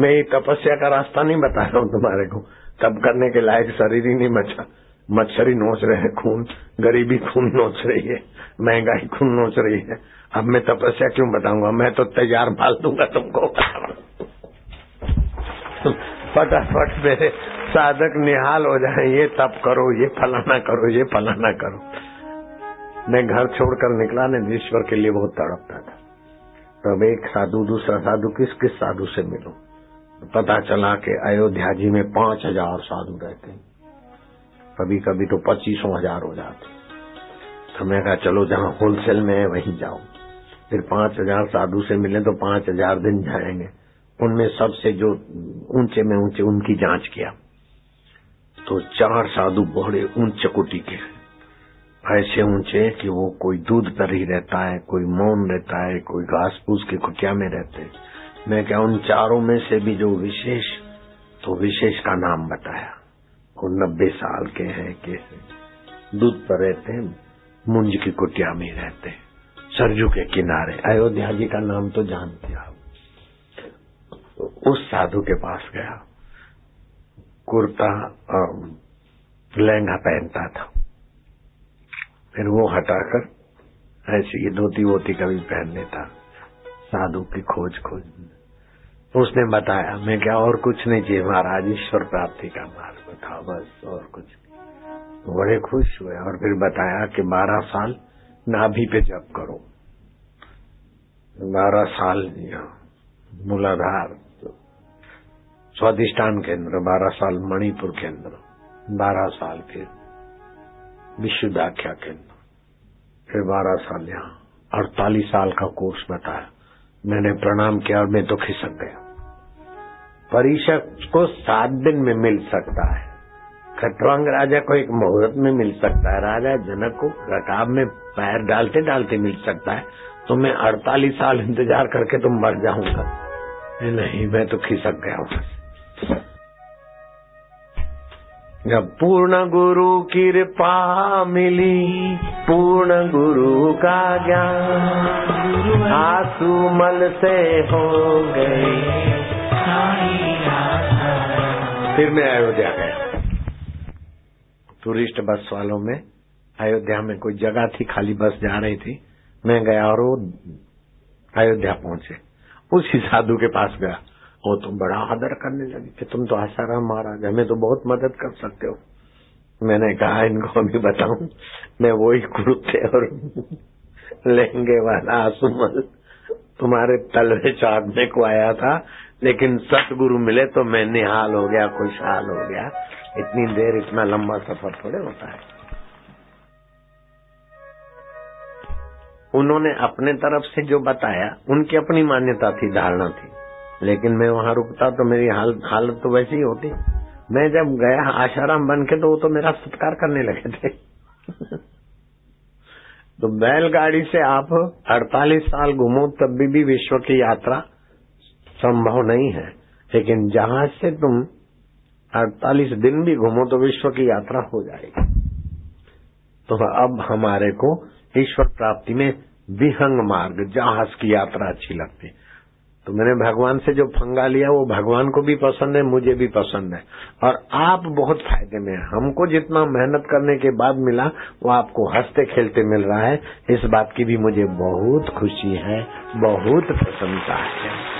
मैं ये तपस्या का रास्ता नहीं बता रहा हूँ तुम्हारे को। तब करने के लायक शरीर ही नहीं बचा। ही नोच रहे हैं, खून। गरीबी खून नोच रही है। महँगाई खून नोच रही है। अब मैं तपस्या क्यों बताऊँगा? मैं तो तैयार माल दूँगा तुमको। फटाफट मेरे साधक निहाल हो जाए। ये तप करो, ये फलाना करो, ये फलाना करो। मैं घर छोड़कर निकला ने ईश्वर के लिए बहुत तड़पता था। तब एक साधु, दूसरा साधु किस किस साधु से मिलो? पता चला कि अयोध्या जी में पाँच हज़ार साधु रहते हैं। कभी कभी तो पच्चीसों हज़ार हो जाते तो मैं कहा, चलो जहाँ होलसेल में है, वहीं जाओ। फिर पाँच हज़ार साधु से मिले तो पाँच हज़ार दिन जाएँगे। उनमें सबसे जो ऊँचे में ऊँचे, उनकी जाँच किया। तो चार साधु बड़े ऊँचे कोटि के ऐसे ऊँचे कि वो कोई दूध पर ही रहता है, कोई मौन रहता है, कोई घास फूस के कुटिया में रहते मैं क्या उन चारों में से भी जो विशेष तो विशेष का नाम बताया। वो नब्बे साल के हैं, कि दूध पर रहते हैं, मुंज की कुटिया में रहते हैं, सरजू के किनारे। अयोध्या जी का नाम तो जानते आप। उस साधु के पास गया। कुर्ता लहंगा पहनता था। फिर वो हटाकर, ऐसी धोती वोती कभी पहन लेता साधु की खोज खोज। उसने बताया, मैं क्या और कुछ नहीं चाहिए महाराज, ईश्वर प्राप्ति का मार्ग था बस और कुछ बड़े खुश हुए और फिर बताया कि बारह साल नाभि पे जप करो। बारह साल मूलाधार स्वादिष्ठान केंद्र, बारह साल मणिपुर केंद्र, बारह साल फिर विशुद्धाख्या केंद्र, फिर बारह साल यहाँ अड़तालीस साल का कोर्स बताया। मैंने प्रणाम किया और मैं तो खिसक गया। परिषद को सात दिन में मिल सकता है। खटवांग राजा को एक मुहूर्त में मिल सकता है। राजा जनक को रकाब में पैर डालते डालते मिल सकता है। तो मैं अड़तालीस साल इंतज़ार करके तो मर जाऊँगा। नहीं, मैं तो खिसक गया हूँ। जब पूर्ण गुरु कृपा मिली, पूर्ण गुरु का ज्ञान आँसू मल से हो गए। फिर मैं अयोध्या गया। टूरिस्ट बस वालों में, अयोध्या में कोई जगह थी, खाली बस जा रही थी। मैं गया और वो अयोध्या पहुँचे। उसी साधु के पास गया। वो तो बड़ा आदर करने लगी कि तुम तो आसाराम महाराज हमें तो बहुत मदद कर सकते हो। मैंने कहा, इनको अभी बताऊँ, मैं वही कुर्ते और लहंगे वाला आसुमल। तुम्हारे तलवे चाटने को आया था, लेकिन सतगुरु मिले तो मैं निहाल हो गया, खुशहाल हो गया। इतनी देर, इतना लंबा सफ़र थोड़े होता है। उन्होंने अपने तरफ़ से जो बताया, उनकी अपनी मान्यता थी, धारणा थी। लेकिन मैं वहाँ रुकता तो मेरी हाल, हालत तो वैसी ही होती। मैं जब गया आशाराम बन के तो वो तो मेरा सत्कार करने लगे थे। तो बैलगाड़ी से आप 48 साल घूमो तब भी, भी विश्व की यात्रा संभव नहीं है। लेकिन जहाज़ से तुम 48 दिन भी घूमो तो विश्व की यात्रा हो जाएगी। तो अब हमारे को ईश्वर प्राप्ति में विहंग मार्ग जहाज़ की यात्रा अच्छी लगती। तो मैंने भगवान से जो फंगा लिया, वो भगवान को भी पसंद है, मुझे भी पसंद है। और आप बहुत फ़ायदे में है। हमको जितना मेहनत करने के बाद मिला, वो आपको हँसते खेलते मिल रहा है। इस बात की भी मुझे बहुत खुशी है, बहुत प्रसन्नता है।